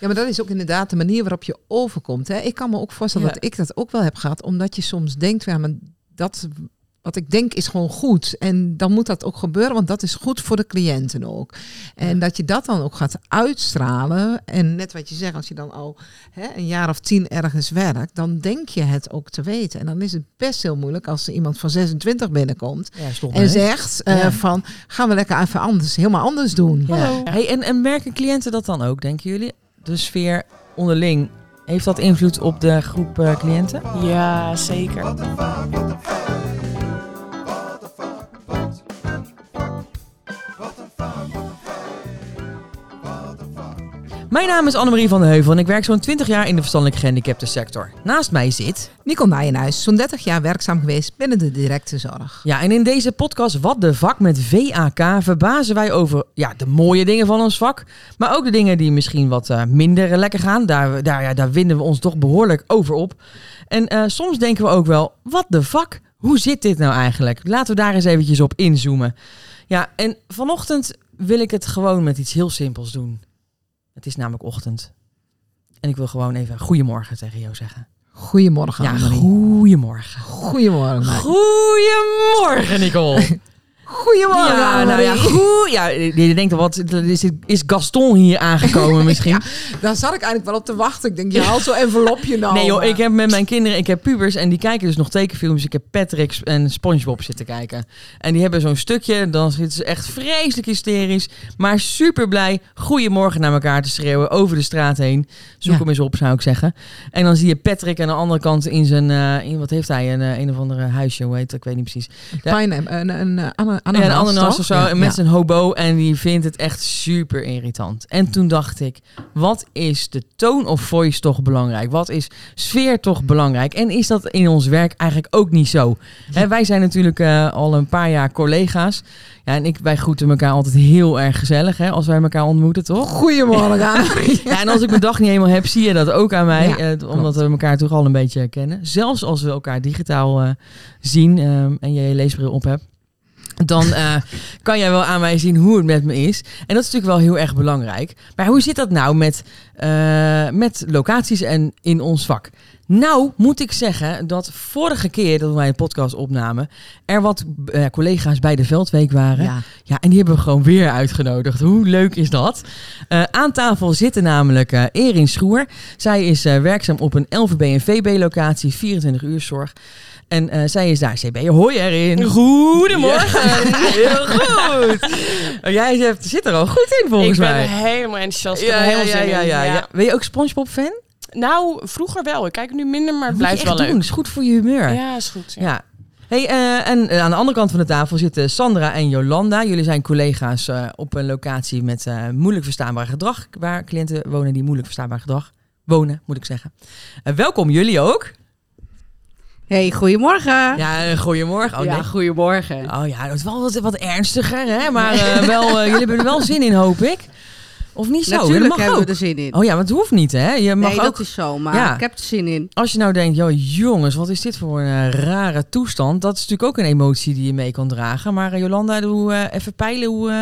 Ja, maar dat is ook inderdaad de manier waarop je overkomt. Hè? Ik kan me ook voorstellen Ja. dat ik dat ook wel heb gehad, omdat je soms denkt, ja, maar dat wat ik denk is gewoon goed. En dan moet dat ook gebeuren, want dat is goed voor de cliënten ook. En dat je dat dan ook gaat uitstralen. En net wat je zegt, als je dan al hè, een jaar of tien ergens werkt, dan denk je het ook te weten. En dan is het best heel moeilijk als er iemand van 26 binnenkomt Ja, en zegt eh, Ja. van, gaan we lekker even anders, helemaal anders doen. Hallo. Hey, en, en merken cliënten dat dan ook, denken jullie? De sfeer onderling, heeft dat invloed op de groep eh, cliënten? Ja, zeker. Mijn naam is Annemarie van de Heuvel en ik werk zo'n 20 jaar in de verstandelijk gehandicapte sector. Naast mij zit... Nicole Nijenhuis, zo'n 30 jaar werkzaam geweest binnen de directe zorg. Ja, en in deze podcast Wat de Vak met VAK verbazen wij over ja, de mooie dingen van ons vak. Maar ook de dingen die misschien wat eh, minder lekker gaan. Daar, daar, ja, daar winden we ons toch behoorlijk over op. En eh, soms denken we ook wel, wat de vak? Hoe zit dit nou eigenlijk? Laten we daar eens eventjes op inzoomen. Ja, en vanochtend wil ik het gewoon met iets heel simpels doen. Het is namelijk ochtend. En ik wil gewoon even goedemorgen tegen jou zeggen. Goedemorgen, Ja, Annemarie. goedemorgen. Goedemorgen. Mike. Goedemorgen, Nicole. Goedemorgen, Ja, nou ja, goed. Ja, je denkt wat is, is Gaston hier aangekomen misschien? Ja, Daar zat ik eigenlijk wel op te wachten. Ik denk, je haalt zo'n envelopje nou. Nee joh, ik heb met mijn kinderen, ik heb pubers en die kijken dus nog tekenfilms. Ik heb Patrick en Spongebob zitten kijken. En die hebben zo'n stukje, dan zitten ze echt vreselijk hysterisch, maar super blij. Goedemorgen naar elkaar te schreeuwen over de straat heen. Zoek Ja. hem eens op, zou ik zeggen. En dan zie je Patrick aan de andere kant in zijn, eh, in, wat heeft hij, een, eh, een of andere huisje, hoe heet het, ik weet niet precies. Ja. Pineapple, een, een, een, ana- Ja, ananas, een of zo. Ja, en met ja. zijn hobo. En die vindt het echt super irritant. En toen dacht ik, wat is de tone of voice toch belangrijk? Wat is sfeer toch belangrijk? En is dat in ons werk eigenlijk ook niet zo? Hè, wij zijn natuurlijk eh, al een paar jaar collega's. Ja, en ik, wij groeten elkaar altijd heel erg gezellig hè, als wij elkaar ontmoeten, toch? Goedemorgen. Ja, en als ik mijn dag niet helemaal heb, zie je dat ook aan mij. Eh, omdat we elkaar toch al een beetje kennen. Zelfs als we elkaar digitaal eh, zien ehm, en jij je leesbril op hebt. Dan eh, kan jij wel aan mij zien hoe het met me is. En dat is natuurlijk wel heel erg belangrijk. Maar hoe zit dat nou met, eh, met locaties en in ons vak? Nou, moet ik zeggen dat vorige keer dat wij een podcast opnamen, er wat eh, collega's bij de Veldweek waren. Ja. Ja, en die hebben we gewoon weer uitgenodigd. Hoe leuk is dat? Aan tafel zitten namelijk Erin Schroer. Zij is werkzaam op een LVB en VB-locatie, 24 uur zorg. En eh, zij is daar CB. Hoi Erin. Goedemorgen. Ja, heel goed. Oh, Jij hebt- zit er al goed in volgens ik ben mij. helemaal enthousiast. Ja, ja, helemaal ja, ja, ja, ja. Ben je ook SpongeBob-fan? Nou, vroeger wel. Ik kijk nu minder, maar het Moet je blijft wel echt leuk. doen. is goed voor je humeur. Ja, is goed. Ja. Hey, eh, en eh, aan de andere kant van de tafel zitten Sandra en Jolanda. Jullie zijn collega's op een locatie met moeilijk verstaanbaar gedrag. Waar cliënten wonen die moeilijk verstaanbaar gedrag wonen, moet ik zeggen. Welkom jullie ook. Hey, goedemorgen. Ja, goedemorgen. Oh, Ja, nee. goedemorgen. oh ja, dat is wel wat, wat ernstiger, hè? Maar eh, wel, eh, jullie hebben er wel zin in, hoop ik. Of niet zo? Natuurlijk hebben ook. we er zin in. Oh ja, maar het hoeft niet, hè? Je mag nee, ook... dat is zo, maar Ja. ik heb er zin in. Als je nou denkt, joh, jongens, wat is dit voor een eh, rare toestand? Dat is natuurlijk ook een emotie die je mee kan dragen. Maar Jolanda, doe eh, even peilen hoe...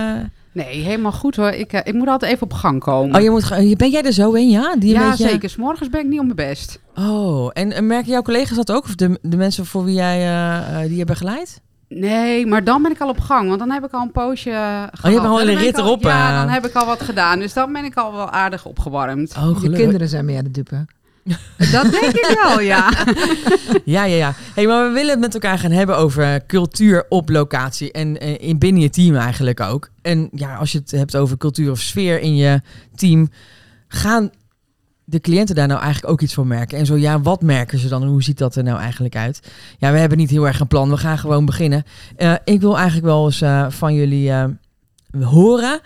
Nee, helemaal goed hoor. Ik, eh, ik moet altijd even op gang komen. Oh, je moet, ben jij er zo in, ja? Die een ja, beetje... zeker. 's morgens ben ik niet op mijn best. Oh, en, en merken jouw collega's dat ook? Of de, de mensen voor wie jij eh, eh, die je begeleid? Nee, maar dan ben ik al op gang. Want dan heb ik al een poosje uh, Oh, hebt al een rit erop, Ja, dan heb ik al wat gedaan. Dus dan ben ik al wel aardig opgewarmd. Oh, Je kinderen zijn meer de dupe. Dat denk ik wel, ja. Ja, ja, ja. Hey, maar we willen het met elkaar gaan hebben over cultuur op locatie. En eh, in binnen je team eigenlijk ook. En ja, als je het hebt over cultuur of sfeer in je team, gaan de cliënten daar nou eigenlijk ook iets van merken? En zo ja, wat merken ze dan en hoe ziet dat er nou eigenlijk uit? Ja, we hebben niet heel erg een plan. We gaan gewoon beginnen. Eh, ik wil eigenlijk wel eens eh, van jullie horen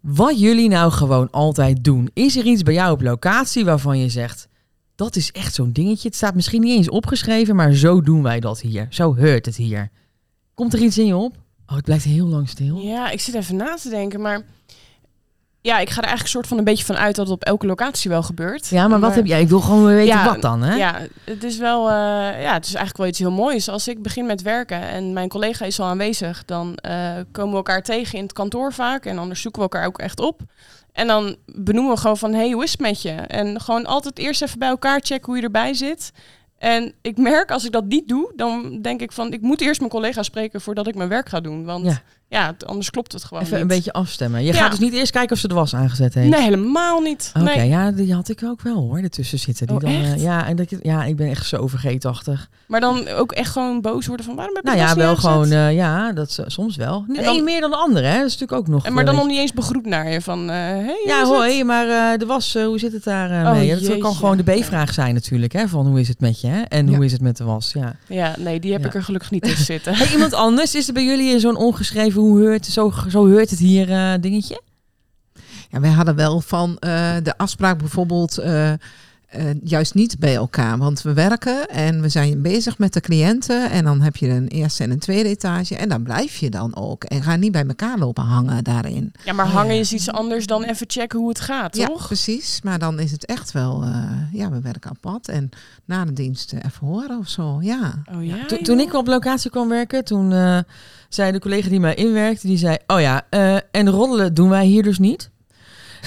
wat jullie nou gewoon altijd doen. Is er iets bij jou op locatie waarvan je zegt, dat is echt zo'n dingetje. Het staat misschien niet eens opgeschreven, maar zo doen wij dat hier. Zo heurt het hier. Komt er iets in je op? Oh, het blijft heel lang stil. Ja, ik zit even na te denken, maar ja, ik ga er eigenlijk soort van een beetje van uit dat het op elke locatie wel gebeurt. Ja, maar wat heb jij? Ik wil gewoon weten Ja, wat dan, hè? Ja, het is wel, eh, ja, het is eigenlijk wel iets heel moois. Als ik begin met werken en mijn collega is al aanwezig, dan eh, komen we elkaar tegen in het kantoor vaak en anders zoeken we elkaar ook echt op. En dan benoemen we gewoon van, hey, hoe is het met je? En gewoon altijd eerst even bij elkaar checken hoe je erbij zit. En ik merk, als ik dat niet doe, dan denk ik van, ik moet eerst mijn collega spreken voordat ik mijn werk ga doen. Want Ja. Ja, anders klopt het gewoon Even niet. een beetje afstemmen. Je Ja. gaat dus niet eerst kijken of ze de was aangezet heeft. Nee, helemaal niet. Oké, Nee. ja, die had ik ook wel hoor, ertussen zitten. Die Oh, dan, eh, ja, en dat je, ja, ik ben echt zo vergeetachtig. Maar dan ook echt gewoon boos worden van, waarom heb je Nou ja, niet wel gewoon, eh, ja, dat is, soms wel. Dan- een meer dan de andere, hè. Dat is natuurlijk ook nog... En maar eh, dan nog niet eens begroet naar je van, eh hey, Ja, hoi, maar eh, de was, eh, hoe zit het daar eh, Oh, mee? Dat jeetje. kan gewoon de B-vraag zijn natuurlijk, hè? Van hoe is het met je, hè? En Ja. hoe is het met de was, ja. Ja, nee, die heb ik er gelukkig niet tussen zitten. Hey, iemand anders, is er bij jullie zo'n ongeschreven hoe heurt, zo, zo heurt het hier eh, dingetje? Ja, wij hadden wel van eh, de afspraak bijvoorbeeld eh, eh, juist niet bij elkaar. Want we werken en we zijn bezig met de cliënten. En dan heb je een eerste en een tweede etage. En dan blijf je dan ook. En ga niet bij elkaar lopen hangen daarin. Ja, maar hangen is iets anders dan even checken hoe het gaat, Ja, toch? precies. Maar dan is het echt wel, eh, ja, we werken apart. En na de dienst even horen of zo, ja. Oh ja, Toen- ik op locatie kwam werken, toen eh, zei de collega die mij inwerkte, die zei, oh ja, eh, en roddelen doen wij hier dus niet.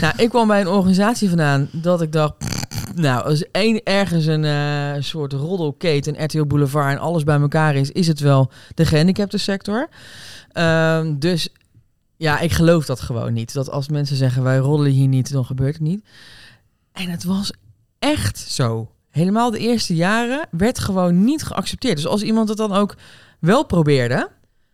Nou, ik kwam bij een organisatie vandaan dat ik dacht, pff, nou, als één ergens een eh, soort roddelketen, RTL Boulevard en alles bij elkaar is, is het wel de gehandicaptensector. Ehm, dus ja, ik geloof dat gewoon niet. Dat als mensen zeggen, wij roddelen hier niet, dan gebeurt het niet. En het was echt zo. Helemaal de eerste jaren werd gewoon niet geaccepteerd. Dus als iemand het dan ook wel probeerde,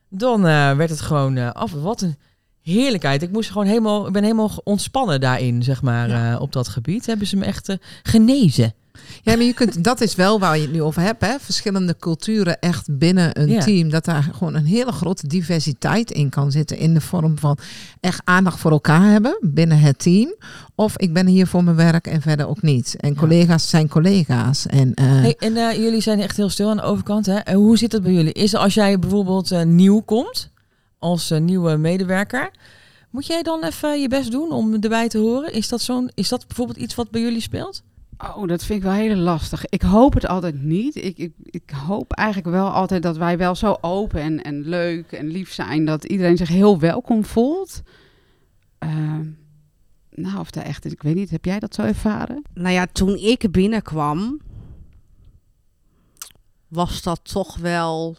dan eh, werd het gewoon eh, af. Wat een heerlijkheid. Ik moest gewoon helemaal, ik ben helemaal ontspannen daarin, zeg maar, Ja. eh, op dat gebied. Hebben ze me echt eh, genezen. Ja, maar je kunt, dat is wel waar je het nu over hebt. Hè? Verschillende culturen echt binnen een Ja. team. Dat daar gewoon een hele grote diversiteit in kan zitten. In de vorm van echt aandacht voor elkaar hebben binnen het team. Of ik ben hier voor mijn werk en verder ook niet. En Ja. collega's zijn collega's. En, eh, Hey, en jullie zijn echt heel stil aan de overkant. Hè? En hoe zit het bij jullie? Is als jij bijvoorbeeld nieuw komt, als eh, nieuwe medewerker, moet jij dan even je best doen om erbij te horen? Is dat, zo'n, is dat bijvoorbeeld iets wat bij jullie speelt? Oh, dat vind ik wel heel lastig. Ik hoop het altijd niet. Ik, ik, ik hoop eigenlijk wel altijd dat wij wel zo open en, en leuk en lief zijn. Dat iedereen zich heel welkom voelt. Ehm, nou, of dat echt is, ik weet niet. Heb jij dat zo ervaren? Nou ja, toen ik binnenkwam, was dat toch wel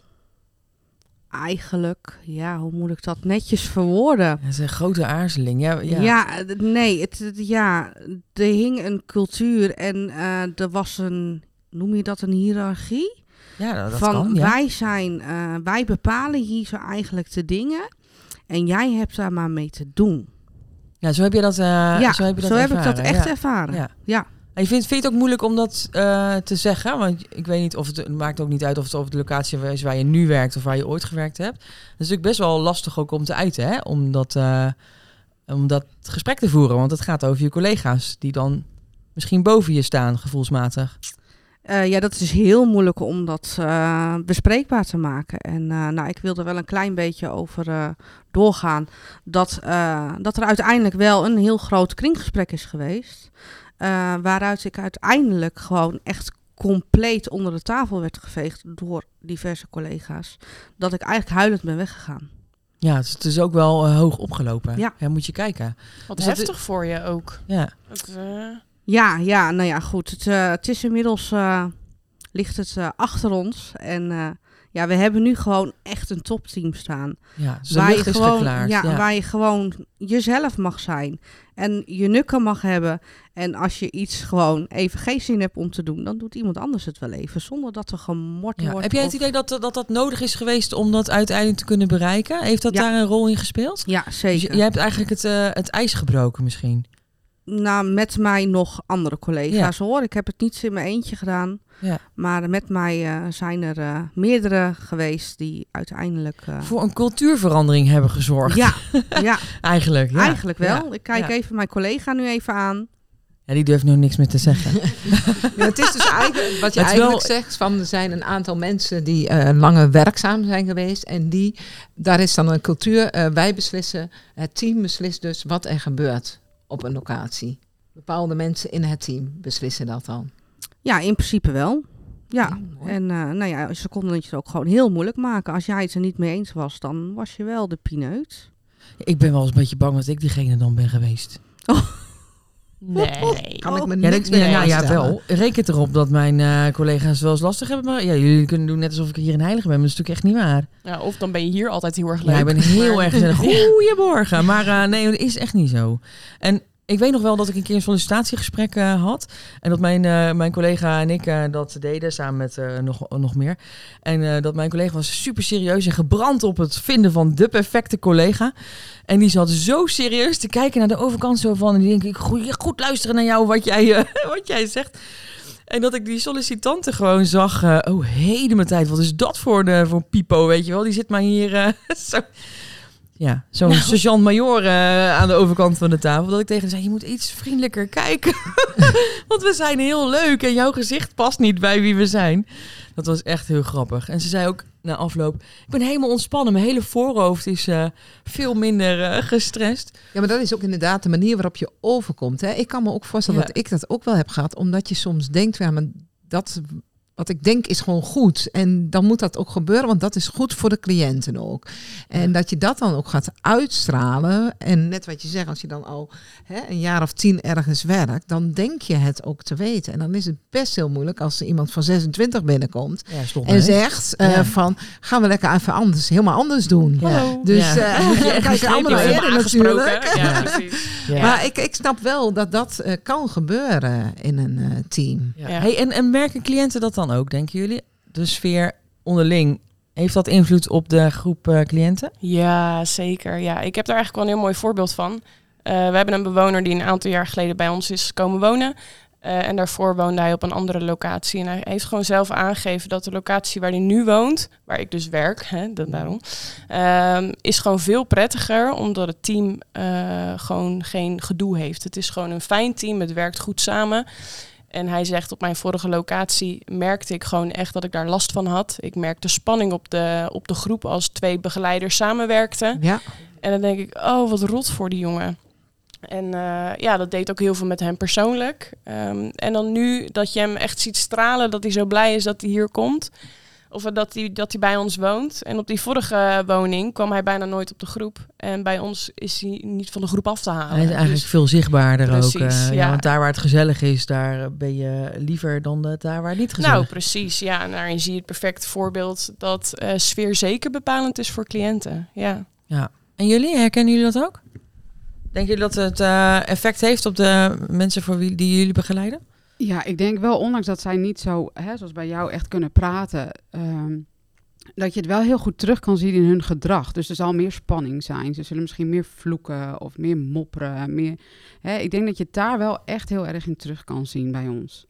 eigenlijk, ja, hoe moet ik dat netjes verwoorden? Dat is een grote aarzeling. Ja, ja. Ja, nee, het, het- ja, er hing een cultuur en eh, er was een, noem je dat een hiërarchie? Ja, nou, dat van kan. Ja. wij zijn, eh, wij bepalen hier zo eigenlijk de dingen en jij hebt daar maar mee te doen. ja, zo heb je dat, eh, ja, zo heb, je dat ik dat echt ja. ervaren. Ja. Je vindt, vind het ook moeilijk om dat eh, te zeggen? Want ik weet niet of het, het maakt ook niet uit of het over de locatie is waar je nu werkt of waar je ooit gewerkt hebt. Dat is natuurlijk best wel lastig ook om te uiten, hè? Om dat, eh, om dat gesprek te voeren. Want het gaat over je collega's die dan misschien boven je staan, gevoelsmatig. Eh, ja, dat is heel moeilijk om dat eh, bespreekbaar te maken. En eh, nou, ik wil er wel een klein beetje over eh, doorgaan. Dat, eh, dat er uiteindelijk wel een heel groot kringgesprek is geweest. eh, waaruit ik uiteindelijk gewoon echt compleet onder de tafel werd geveegd door diverse collega's. Dat ik eigenlijk huilend ben weggegaan. Ja, het is, het is ook wel hoog opgelopen. Ja. moet je kijken. Wat Dus dat- heftig voor je ook. Ja. Het, Ja, ja, nou ja, goed. Het, eh, het is inmiddels, eh, ligt het eh, achter ons. En ja, we hebben nu gewoon echt een topteam staan. Ja, dus waar, je gewoon, geklaard. ja, Ja. waar je gewoon jezelf mag zijn. En je nukken mag hebben. En als je iets gewoon even geen zin hebt om te doen, dan doet iemand anders het wel even. Zonder dat er gemord Ja. wordt. Heb jij het of- idee dat, dat dat nodig is geweest om dat uiteindelijk te kunnen bereiken? Heeft dat Ja. daar een rol in gespeeld? Ja, Dus zeker. j- jij hebt eigenlijk het, het ijs gebroken misschien. Nou, met mij nog andere collega's hoor. Ik heb het niet in mijn eentje gedaan. Ja. Maar met mij eh, zijn er eh, meerdere geweest die uiteindelijk... eh, Voor een cultuurverandering hebben gezorgd. ja, ja, Eigenlijk, ja. eigenlijk wel. Ik kijk even mijn collega nu even aan. Ja, die durft nog niks meer te zeggen. Ja, het is dus eigenlijk wat je is wel- eigenlijk zegt van er zijn een aantal mensen die eh langer werkzaam zijn geweest en die daar is dan een cultuur. wij beslissen, het team beslist dus wat er gebeurt op een locatie. Bepaalde mensen in het team beslissen dat dan. Ja, in principe wel. Ja, en eh, nou ja, ze konden het je ook gewoon heel moeilijk maken. Als jij het er niet mee eens was, dan was je wel de pineut. ik ben wel eens een beetje bang dat ik diegene dan ben geweest. Nee. Kan ik me Ja, niks meer nou ja, wel. Reken erop dat mijn eh, collega's wel eens lastig hebben. Maar ja, jullie kunnen doen net alsof ik hier een heilige ben. Maar dat is natuurlijk echt niet waar. Ja, of dan ben je hier altijd heel erg leuk. Ja, ik ben heel erg gezellig. Goedemorgen. Maar eh, nee, dat is echt niet zo. En ik weet nog wel dat ik een keer een sollicitatiegesprek eh, had. En dat mijn, eh, mijn collega en ik eh, dat deden, samen met nog, nog meer. En dat mijn collega was super serieus en gebrand op het vinden van de perfecte collega. En die zat zo serieus te kijken naar de overkant zo van. En die denk ik, goed, goed luisteren naar jou wat jij, wat jij zegt. En dat ik die sollicitanten gewoon zag. oh, heden mijn tijd. Wat is dat voor, de, voor Pipo, weet je wel? Die zit maar hier zo... Ja, zo'n Nou. sergeant-major eh, aan de overkant van de tafel. Dat ik tegen hem zei, je moet iets vriendelijker kijken. Want we zijn heel leuk en jouw gezicht past niet bij wie we zijn. Dat was echt heel grappig. En ze zei ook na afloop, ik ben helemaal ontspannen. Mijn hele voorhoofd is eh, veel minder eh, gestrest. Ja, maar dat is ook inderdaad de manier waarop je overkomt. Hè? Ik kan me ook voorstellen Ja. dat ik dat ook wel heb gehad. Omdat je soms denkt, ja, maar dat wat ik denk is gewoon goed. En dan moet dat ook gebeuren, want dat is goed voor de cliënten ook. En dat je dat dan ook gaat uitstralen. En net wat je zegt, als je dan al hè, een jaar of tien ergens werkt, dan denk je het ook te weten. En dan is het best heel moeilijk als er iemand van 26 binnenkomt. Ja, stop En zegt eh, Ja. van, gaan we lekker even anders, helemaal anders doen. Ja. Dus Ja. eh, Moet je kijk, reden Aangesproken. natuurlijk. Ja, precies. Ja. Maar ik, ik snap wel dat dat eh, kan gebeuren in een eh, team. Hey, en, en merken cliënten dat dan ook, denken jullie? De sfeer onderling, heeft dat invloed op de groep eh, cliënten? Ja, zeker. Ja, ik heb daar eigenlijk wel een heel mooi voorbeeld van. Eh, we hebben een bewoner die een aantal jaar geleden bij ons is komen wonen. Eh, en daarvoor woonde hij op een andere locatie. En hij heeft gewoon zelf aangegeven dat de locatie waar hij nu woont, waar ik dus werk, hè, dat daarom, ehm, is gewoon veel prettiger, omdat het team gewoon geen gedoe heeft. Het is gewoon een fijn team, het werkt goed samen. En hij zegt op mijn vorige locatie merkte ik gewoon echt dat ik daar last van had. Ik merkte spanning op de, op de groep als twee begeleiders samenwerkten. Ja, En dan denk ik, oh, wat rot voor die jongen. En eh, ja, dat deed ook heel veel met hem persoonlijk. Ehm, en dan nu dat je hem echt ziet stralen, dat hij zo blij is dat hij hier komt. Of dat hij, dat bij ons woont. En op die vorige woning kwam hij bijna nooit op de groep. En bij ons is hij niet van de groep af te halen. Hij is eigenlijk Dus- veel zichtbaarder Precies, ook. eh, ja. ja. want daar waar het gezellig is, daar ben je liever dan de- daar waar het niet gezellig nou, is. precies. Ja, en daarin zie je het perfect voorbeeld dat eh, sfeer zeker bepalend is voor cliënten. Ja. En jullie, herkennen jullie dat ook? Denken jullie dat het eh, effect heeft op de mensen voor wie die jullie begeleiden? Ja, ik denk wel, ondanks dat zij niet zo, hè, zoals bij jou, echt kunnen praten, ehm, dat je het wel heel goed terug kan zien in hun gedrag. Dus er zal meer spanning zijn. Ze zullen misschien meer vloeken of meer mopperen. Meer, hè, ik denk dat je het daar wel echt heel erg in terug kan zien bij ons.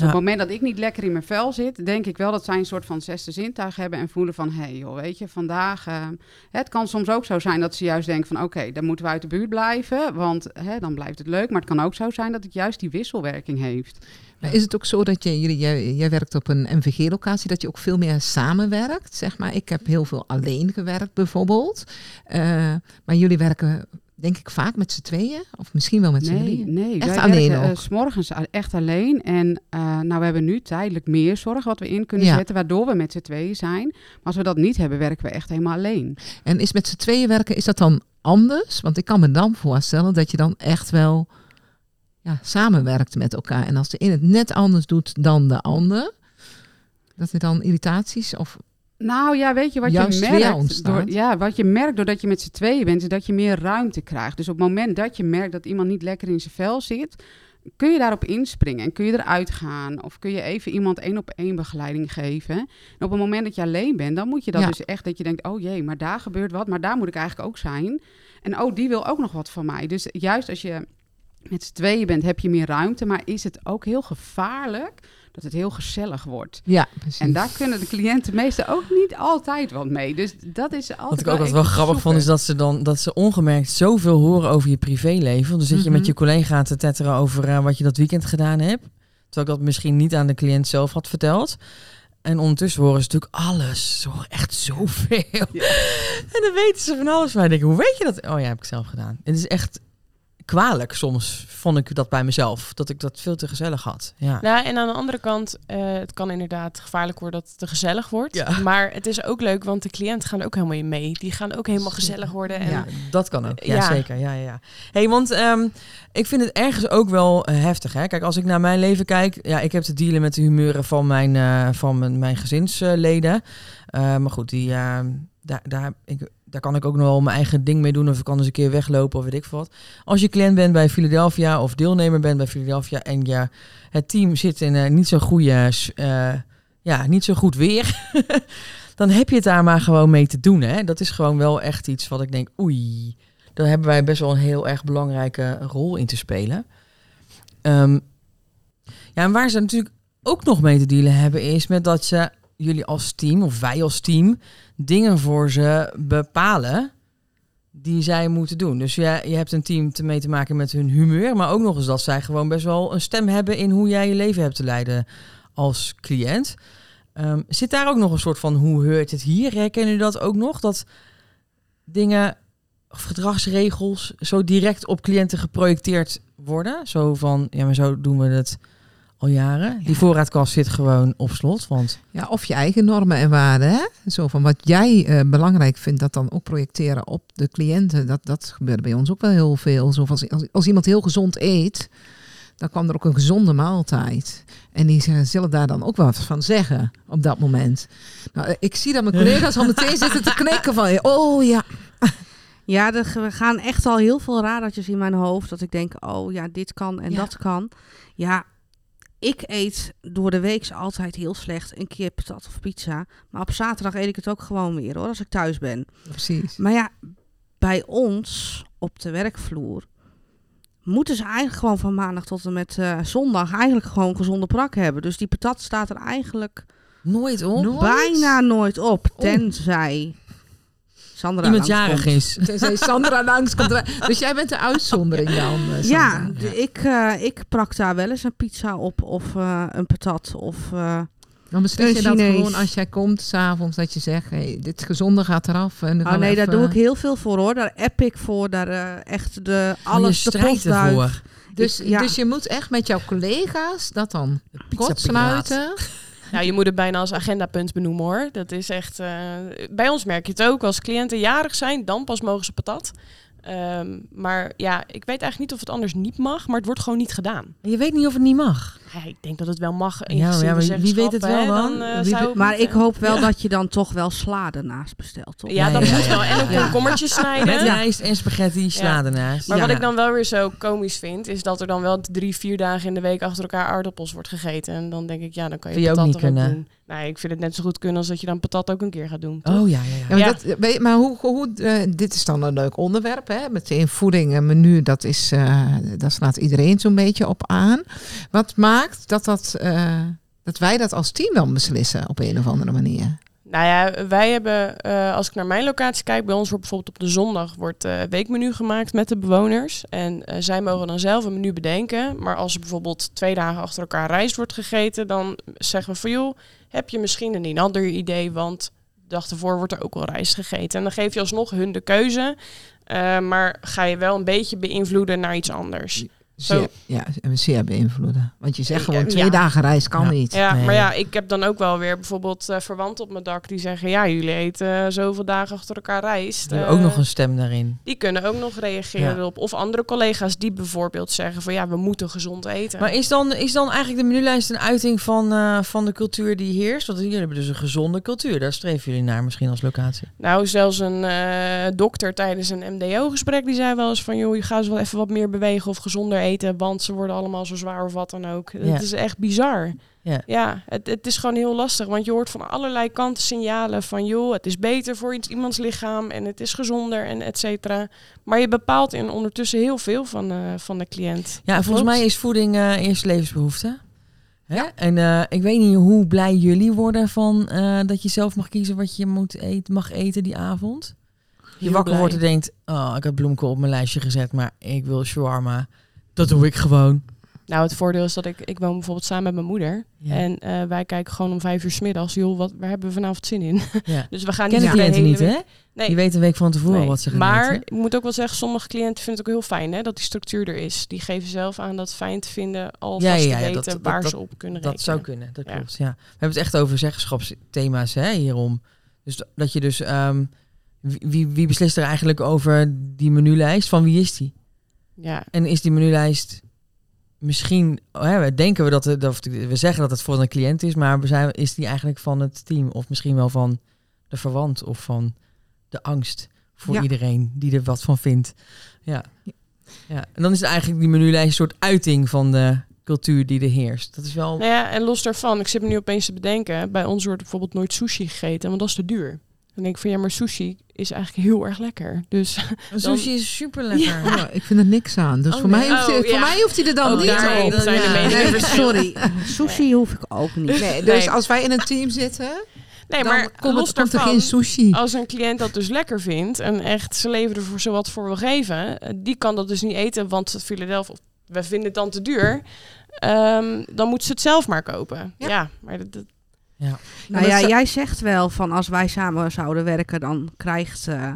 Dus op het moment dat ik niet lekker in mijn vel zit, denk ik wel dat zij een soort van zesde zintuig hebben en voelen van, hé hey joh, weet je, vandaag... eh, het kan soms ook zo zijn dat ze juist denken van, oké, dan moeten we uit de buurt blijven, want hè, dan blijft het leuk. Maar het kan ook zo zijn dat het juist die wisselwerking heeft. maar is het ook zo dat je, jullie, jij, jij werkt op een MVG-locatie, dat je ook veel meer samenwerkt? Zeg maar, ik heb heel veel alleen gewerkt bijvoorbeeld. Eh, maar jullie werken, denk ik, vaak met z'n tweeën? Of misschien wel met z'n Nee, drieën? nee. Echt wij alleen werken, eh, ook? 's morgens echt alleen. En eh, nou, we hebben nu tijdelijk meer zorg wat we in kunnen Ja. zetten, waardoor we met z'n tweeën zijn. Maar als we dat niet hebben, werken we echt helemaal alleen. En is met z'n tweeën werken, is dat dan anders? Want ik kan me dan voorstellen dat je dan echt wel ja, samenwerkt met elkaar. En als de een het net anders doet dan de ander, dat er dan irritaties of Nou ja, weet je wat Juist je merkt? Door, ja, wat je merkt doordat je met z'n tweeën bent, is dat je meer ruimte krijgt. Dus op het moment dat je merkt dat iemand niet lekker in zijn vel zit, kun je daarop inspringen en kun je eruit gaan. Of kun je even iemand één op één begeleiding geven. En op het moment dat je alleen bent, dan moet je dat Ja. dus echt dat je denkt, oh jee, maar daar gebeurt wat, maar daar moet ik eigenlijk ook zijn. En oh, die wil ook nog wat van mij. Dus juist als je met z'n tweeën bent, heb je meer ruimte, maar is het ook heel gevaarlijk dat het heel gezellig wordt. ja, precies. En daar kunnen de cliënten meestal ook niet altijd wat mee. Dus dat is altijd Wat ik ook altijd wel grappig vond, is dat ze dan dat ze ongemerkt zoveel horen over je privéleven. Dan zit je Mhm. met je collega te tetteren over eh, wat je dat weekend gedaan hebt. Terwijl ik dat misschien niet aan de cliënt zelf had verteld. En ondertussen horen ze natuurlijk alles. Ze horen echt zoveel. En dan weten ze van alles. Maar ik denk, hoe weet je dat? Oh ja, heb ik zelf gedaan. Het is echt kwalijk soms, vond ik dat bij mezelf. Dat ik dat veel te gezellig had. Ja. Nou, en aan de andere kant, eh, het kan inderdaad gevaarlijk worden dat het te gezellig wordt. Ja. Maar het is ook leuk, want de cliënten gaan ook helemaal in mee. Die gaan ook helemaal gezellig worden. En Ja. Dat kan ook, ja, Ja. zeker. Ja, ja, ja. Hey, want ehm, ik vind het ergens ook wel eh, heftig. Hè? Kijk, als ik naar mijn leven kijk, ja, ik heb te dealen met de humeuren van mijn, eh, van mijn, mijn gezinsleden. Maar goed, die, ehm, daar, daar, ik, daar kan ik ook nog wel mijn eigen ding mee doen. Of ik kan eens een keer weglopen of weet ik wat. Als je cliënt bent bij Philadelphia of deelnemer bent bij Philadelphia en je, het team zit in een niet zo goede, s- eh, ja, niet zo goed weer. dan heb je het daar maar gewoon mee te doen. Hè? Dat is gewoon wel echt iets wat ik denk, oei, daar hebben wij best wel een heel erg belangrijke rol in te spelen. Ehm, ja, en waar ze natuurlijk ook nog mee te dealen hebben, is met dat ze jullie als team, of wij als team, dingen voor ze bepalen die zij moeten doen. Dus ja, je hebt een team te mee te maken met hun humeur, maar ook nog eens dat zij gewoon best wel een stem hebben in hoe jij je leven hebt te leiden als cliënt. Ehm, zit daar ook nog een soort van hoe heurt het hier? Herkennen jullie dat ook nog? Dat dingen, of gedragsregels, zo direct op cliënten geprojecteerd worden? Zo van, ja, maar zo doen we het al jaren. Die voorraadkast zit gewoon op slot, want Ja, of je eigen normen en waarden. Hè? Zo van wat jij eh, belangrijk vindt, dat dan ook projecteren op de cliënten. Dat, dat gebeurt bij ons ook wel heel veel. Zo van als, als, als iemand heel gezond eet, dan kwam er ook een gezonde maaltijd. En die zullen daar dan ook wat van zeggen op dat moment. Nou, eh, ik zie dat mijn collega's al meteen zitten te knikken van, oh ja. Ja, er gaan echt al heel veel radertjes in mijn hoofd. Dat ik denk, oh ja, dit kan en Ja. dat kan. Ja, ik eet door de week altijd heel slecht een keer patat of pizza. Maar op zaterdag eet ik het ook gewoon weer hoor, als ik thuis ben. Precies. Maar ja, bij ons op de werkvloer moeten ze eigenlijk gewoon van maandag tot en met eh, zondag eigenlijk gewoon gezonde prak hebben. Dus die patat staat er eigenlijk nooit op. Nooit? bijna nooit op. Oh. Tenzij Sandra Iemand langskomt. jarig is. Tenzij Sandra langs komt. Dus jij bent de uitzondering dan, eh, Ja, Ik, eh, ik prak daar wel eens een pizza op of eh, een patat of... eh, Dan beslis je dat gewoon als jij komt s'avonds dat je zegt, hey, dit gezonde gaat eraf. En oh nee, daar doe ik heel veel voor hoor. Daar app ik voor. Daar echt de, alles de ervoor. Dus, Ik- ja. dus je moet echt met jouw collega's dat dan Pizza kort sluiten. Nou, je moet het bijna als agendapunt benoemen hoor. Dat is echt. eh, bij ons merk je het ook. Als cliënten jarig zijn, dan pas mogen ze patat. Ehm, maar ja, ik weet eigenlijk niet of het anders niet mag, maar het wordt gewoon niet gedaan. Je weet niet of het niet mag. Ja, ik denk dat het wel mag. in Ja, maar ja, maar wie weet het wel dan? eh, Maar ik hoop wel dat je dan toch wel sla ernaast bestelt, toch? Ja, dat ja, moet ja. wel. En een Ja. komkommertje snijden. Met rijst en spaghetti, sla ernaast. Maar Ja. wat ik dan wel weer zo komisch vind, is dat er dan wel drie, vier dagen in de week achter elkaar aardappels wordt gegeten. En dan denk ik, ja, dan kan je, je ook patat niet ook kunnen? doen. Nee, ik vind het net zo goed kunnen als dat je dan patat ook een keer gaat doen. toch? Oh ja, ja, ja. Ja, maar, Ja. Dat, maar hoe, hoe, eh, dit is dan een leuk onderwerp. Hè? Meteen voeding en menu, dat, is, eh daar slaat iedereen zo'n beetje op aan. Wat maakt dat, dat, eh, dat wij dat als team wel beslissen op een of andere manier? Nou ja, wij hebben, eh, als ik naar mijn locatie kijk, bij ons wordt bijvoorbeeld op de zondag wordt eh weekmenu gemaakt met de bewoners. En eh, zij mogen dan zelf een menu bedenken. Maar als er bijvoorbeeld twee dagen achter elkaar rijst wordt gegeten, dan zeggen we van joh, heb je misschien een ander idee, want de dag ervoor wordt er ook al rijst gegeten. En dan geef je alsnog hun de keuze. Eh, maar ga je wel een beetje beïnvloeden naar iets anders. Zo. Ja, zeer beïnvloeden. Want je zegt gewoon ja. twee dagen reis kan Ja. niet. Ja, Nee. maar ja, ik heb dan ook wel weer bijvoorbeeld eh, verwanten op mijn dak die zeggen: ja, jullie eten eh, zoveel dagen achter elkaar rijst. Die hebben Eh, ook nog een stem daarin. Die kunnen ook nog reageren Ja. erop. Of andere collega's die bijvoorbeeld zeggen van ja, we moeten gezond eten. Maar is dan, is dan eigenlijk de menulijst een uiting van, van de cultuur die heerst? Want jullie hebben dus een gezonde cultuur. Daar streven jullie naar misschien als locatie. Nou, zelfs een dokter tijdens een MDO-gesprek die zei wel eens van joh, je gaat wel even wat meer bewegen of gezonder eten, want ze worden allemaal zo zwaar of wat dan ook. Ja. Het is echt bizar. Ja. Ja, het, het is gewoon heel lastig, want je hoort van allerlei kanten signalen van joh, het is beter voor iets, iemands lichaam en het is gezonder en et cetera. Maar je bepaalt in ondertussen heel veel van, eh, van de cliënt. Ja, en volgens mij is voeding eh eerste levensbehoefte. Hè? En eh, ik weet niet hoe blij jullie worden van dat je zelf mag kiezen wat je moet eten, mag eten die avond. Je wakker wordt en denkt, oh, ik heb bloemkool op mijn lijstje gezet, maar ik wil shawarma. Dat doe ik gewoon. Nou, het voordeel is dat ik, ik woon bijvoorbeeld samen met mijn moeder. Ja. En eh, wij kijken gewoon om vijf uur 's middags. Joh, wat, waar hebben we vanavond zin in? Ja. dus we gaan Kennen niet de cliënten niet, hè? Nee. Die weten een week van tevoren Nee. wat ze gaan maar ik moet ook wel zeggen, sommige cliënten vinden het ook heel fijn hè, dat die structuur er is. Die geven zelf aan dat fijn te vinden, alvast Ja, ja, te ja, weten dat- dat- waar dat- ze op kunnen Dat rekenen. zou kunnen, dat klopt. Ja. We hebben het echt over zeggenschapsthema's hè, hierom. Dus dat je dus... ehm, wie, wie, wie beslist er eigenlijk over die menulijst? Van wie is die? Ja, En is die menulijst misschien... oh, Hè, we denken we dat, het, dat... We zeggen dat het voor een cliënt is, maar we zijn, is die eigenlijk van het team? Of misschien wel van de verwant of van de angst voor Ja. iedereen die er wat van vindt. Ja. ja. En dan is het eigenlijk die menulijst een soort uiting van de cultuur die er heerst. Dat is wel... nou ja, en los daarvan, ik zit me nu opeens te bedenken, bij ons wordt bijvoorbeeld nooit sushi gegeten, want dat is te duur. Dan denk ik van ja, maar sushi is eigenlijk heel erg lekker. Dus Sushi is super lekker. Ja, ik vind er niks aan. Dus Oh, voor, nee. mij hoeft hij, Oh, voor ja. mij hoeft hij er dan Oh, niet daarin op. Nee, sorry. Sushi hoef ik ook niet. Nee, dus Nee. als wij in een team zitten, nee, dan maar komt, los komt er geen sushi. als een cliënt dat dus lekker vindt en echt zijn leven er voor zowat voor wil geven, eh, die kan dat dus niet eten, want Philadelphia, we vinden het dan te duur. Ehm, dan moet ze het zelf maar kopen. Ja. Ja, maar dat, dat- Nou maar ja, jij zegt wel van als wij samen zouden werken, dan krijgt eh,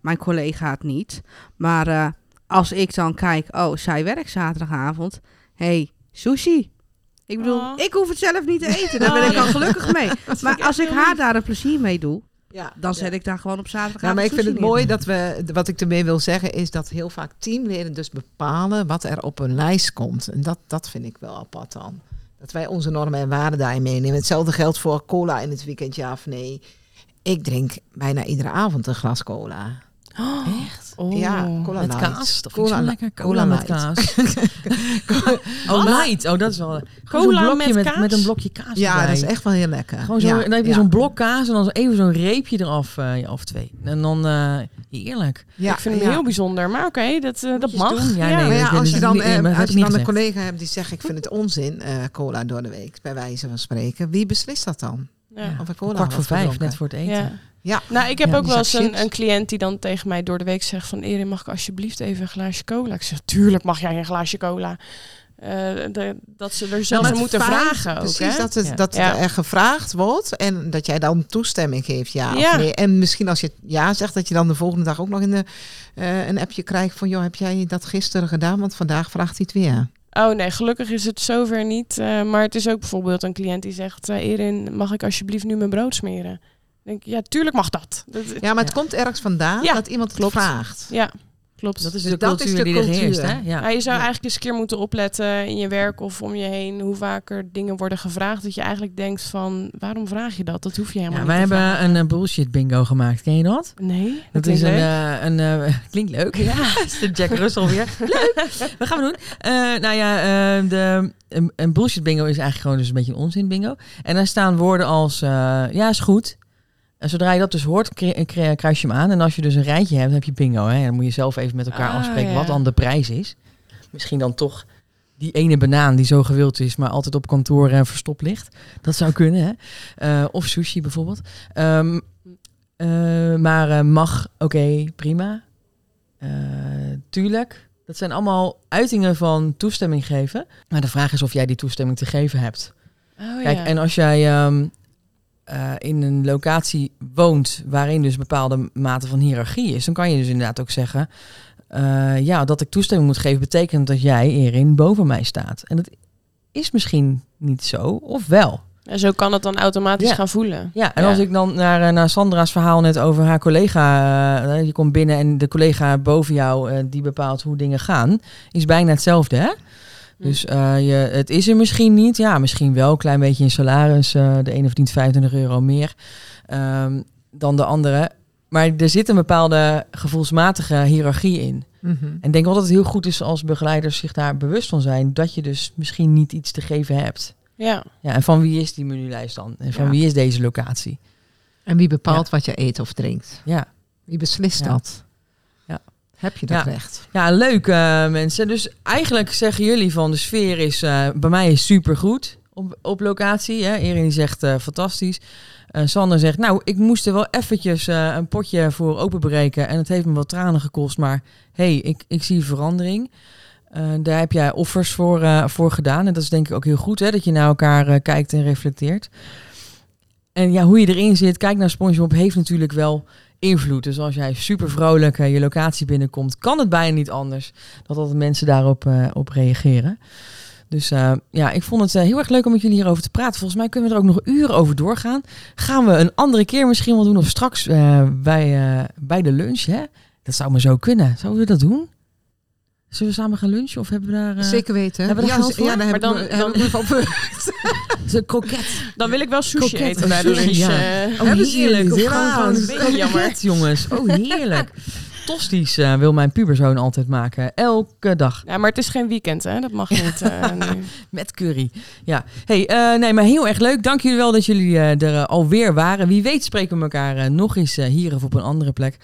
mijn collega het niet. Maar eh, als ik dan kijk, oh, zij werkt zaterdagavond. hey, sushi. Ik bedoel, Oh. ik hoef het zelf niet te eten. Daar ben Oh, ik ja. al gelukkig mee. Maar ik als ik haar daar een plezier mee doe, Ja, dan ja. zet ik daar gewoon op zaterdagavond Ja, maar ik vind het mooi dat we, wat ik ermee wil zeggen, is dat heel vaak teamleden dus bepalen wat er op een lijst komt. En dat, dat vind ik wel apart dan. Dat wij onze normen en waarden daarin meenemen. Hetzelfde geldt voor cola in het weekend, ja of nee. Ik drink bijna iedere avond een glas cola. Echt? Oh. Ja, cola Met kaas? Dat Cola lekker. cola Cola, met kaas. oh, light. Oh, dat is wel... Cola zo'n blokje met met, kaas? met een blokje kaas Ja, erbij. dat is echt wel heel lekker. Gewoon zo, ja, dan heb je ja. zo'n blok kaas en dan even zo'n reepje eraf, eh, ja, of twee. En dan, eh heerlijk. Ja, ik vind hem ja. heel bijzonder, maar oké, dat, eh, dat mag. doen. Ja, nee, als je dan, eh, als je dan een collega hebt die zegt ik vind het onzin, eh, cola door de week, bij wijze van spreken. Wie beslist dat dan? Ja. Of cola Kwart voor vijf, gedronken? net voor het eten. Ja. Ja. Nou, ik heb Ja, ook wel eens een, cliënt die dan tegen mij door de week zegt van... Erin, mag ik alsjeblieft even een glaasje cola? Ik zeg, tuurlijk mag jij een glaasje cola. Eh, de- dat ze er het moeten vragen ook, Precies, hè? dat, het, Ja. dat Ja. er gevraagd wordt en dat jij dan toestemming geeft, ja, Ja. of nee. En misschien als je ja zegt, dat je dan de volgende dag ook nog in de, eh, een appje krijgt van... joh, heb jij dat gisteren gedaan? Want vandaag vraagt hij het weer. Oh nee, gelukkig is het zover niet. eh, maar het is ook bijvoorbeeld een cliënt die zegt... eh Erin, mag ik alsjeblieft nu mijn brood smeren? Dan denk ik, ja, tuurlijk mag dat. dat Ja, maar het Ja. komt ergens vandaan Ja, dat iemand het klopt. vraagt. ja, klopt. Dat is Dus de dat is cultuur de die cultuur. heerst, hè? Ja. Je zou Ja. eigenlijk eens een keer moeten opletten in je werk of om je heen hoe vaker dingen worden gevraagd. Dat je eigenlijk denkt van waarom vraag je dat? Dat hoef je helemaal Ja, niet wij te hebben vragen. een eh, bullshit bingo gemaakt. Ken je dat? Nee, Dat is een, eh, een eh, klinkt leuk. Ja, is de Jack Russell weer. Leuk. Wat gaan we doen? Eh, nou ja, de, een, een bullshit bingo is eigenlijk gewoon dus een beetje een onzin bingo. En daar staan woorden als ja is goed. En zodra je dat dus hoort, kri- kri- kruis je hem aan. En als je dus een rijtje hebt, dan heb je bingo. Hè? En dan moet je zelf even met elkaar Ah, afspreken ja. wat dan de prijs is. Misschien dan toch die ene banaan die zo gewild is, maar altijd op kantoor eh, verstopt ligt. Dat zou kunnen, hè? Eh, of sushi bijvoorbeeld. Ehm, eh, maar eh, mag, oké, prima. Eh, tuurlijk. Dat zijn allemaal uitingen van toestemming geven. Maar de vraag is of jij die toestemming te geven hebt. Oh, Kijk, ja. en als jij ehm, eh, in een locatie woont waarin dus bepaalde mate van hiërarchie is, dan kan je dus inderdaad ook zeggen, eh, ja, dat ik toestemming moet geven, betekent dat jij erin boven mij staat. En dat is misschien niet zo, of wel. En zo kan het dan automatisch Ja. gaan voelen. Ja, en Ja. als ik dan naar, eh, naar Sandra's verhaal net over haar collega, je komt binnen en de collega boven jou, die bepaalt hoe dingen gaan, is bijna hetzelfde, hè? Dus eh, je, het is er misschien niet. Ja, misschien wel een klein beetje in salaris. eh, de ene verdient 25 euro meer ehm, dan de andere. Maar er zit een bepaalde gevoelsmatige hiërarchie in. Mhm. En ik denk wel dat het heel goed is als begeleiders zich daar bewust van zijn. Dat je dus misschien niet iets te geven hebt. Ja. Ja, en van wie is die menulijst dan? En van Ja. wie is deze locatie? En wie bepaalt wat je eet of drinkt? Ja. Wie beslist Ja. dat? Heb je dat Ja. recht? Ja, leuk eh, mensen. Dus eigenlijk zeggen jullie van de sfeer is eh, bij mij is supergoed op, op locatie. Hè? Erin die zegt eh, fantastisch. Sander zegt, nou, ik moest er wel eventjes een potje voor openbreken. En het heeft me wat tranen gekost. Maar hey, ik, ik zie verandering. Daar heb jij offers voor, voor gedaan. En dat is denk ik ook heel goed, hè, dat je naar elkaar kijkt en reflecteert. En ja, hoe je erin zit, kijk naar SpongeBob, heeft natuurlijk wel invloed. Dus als jij super vrolijk je locatie binnenkomt, kan het bijna niet anders dat altijd mensen daarop op reageren. Dus ja, ik vond het heel erg leuk om met jullie hierover te praten. Volgens mij kunnen we er ook nog uren over doorgaan. Gaan we een andere keer misschien wel doen of straks bij, bij de lunch, hè? Dat zou maar zo kunnen. Zouden we dat doen? Zullen we samen gaan lunchen of hebben we daar... Uh... Zeker weten. Hebben we daar ja, geld voor? Ja, daar maar dan, hebben we van Een kroket. Dan wil ik wel sushi Kroket, eten bij de sushi, lunch. ja. eh. Oh, heerlijk. Of Ja, gewoon- jammer. kroket, jongens. Oh, heerlijk. Tosties eh, wil mijn puberzoon altijd maken. Elke dag. Ja, maar het is geen weekend, hè? Dat mag niet eh. Met curry. Ja. Hey, eh, nee, maar heel erg leuk. Dank jullie wel dat jullie er alweer waren. Wie weet spreken we elkaar nog eens hier of op een andere plek.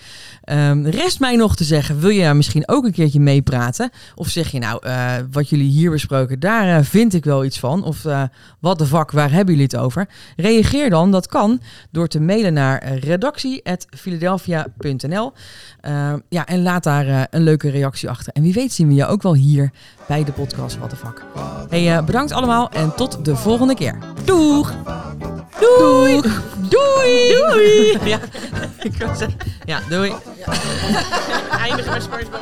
Ehm, rest mij nog te zeggen, wil je misschien ook een keertje meepraten? Of zeg je nou, wat jullie hier besproken, daar vind ik wel iets van. Of wat de vak, waar hebben jullie het over? Reageer dan, dat kan, door te mailen naar redactie.philadelphia.nl. ja, en laat daar eh, een leuke reactie achter. En wie weet zien we je ook wel hier bij de podcast Wat de Vak. Hey, eh, bedankt allemaal en tot de volgende keer. Doeg! Doei! Doei! Doei! Ja, ik wil zeggen, ja, doei. Eindigen bij SpongeBob.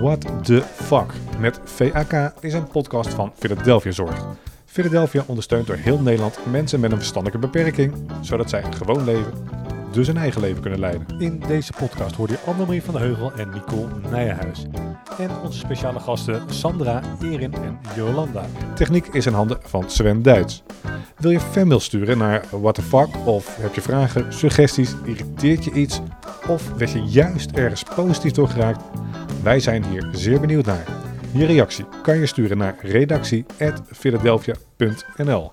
What the Fuck met VAK is een podcast van Philadelphia Zorg. Philadelphia ondersteunt door heel Nederland mensen met een verstandelijke beperking, zodat zij een gewoon leven, dus een eigen leven kunnen leiden. In deze podcast hoor je Annemarie van de Heugel en Nicole Nijenhuis. En onze speciale gasten Sandra, Erin en Jolanda. Techniek is in handen van Sven Duits. Wil je fanmail sturen naar What the Fuck of heb je vragen, suggesties, irriteert je iets of werd je juist ergens positief door geraakt? Wij zijn hier zeer benieuwd naar. Je reactie kan je sturen naar redactie.philadelphia.nl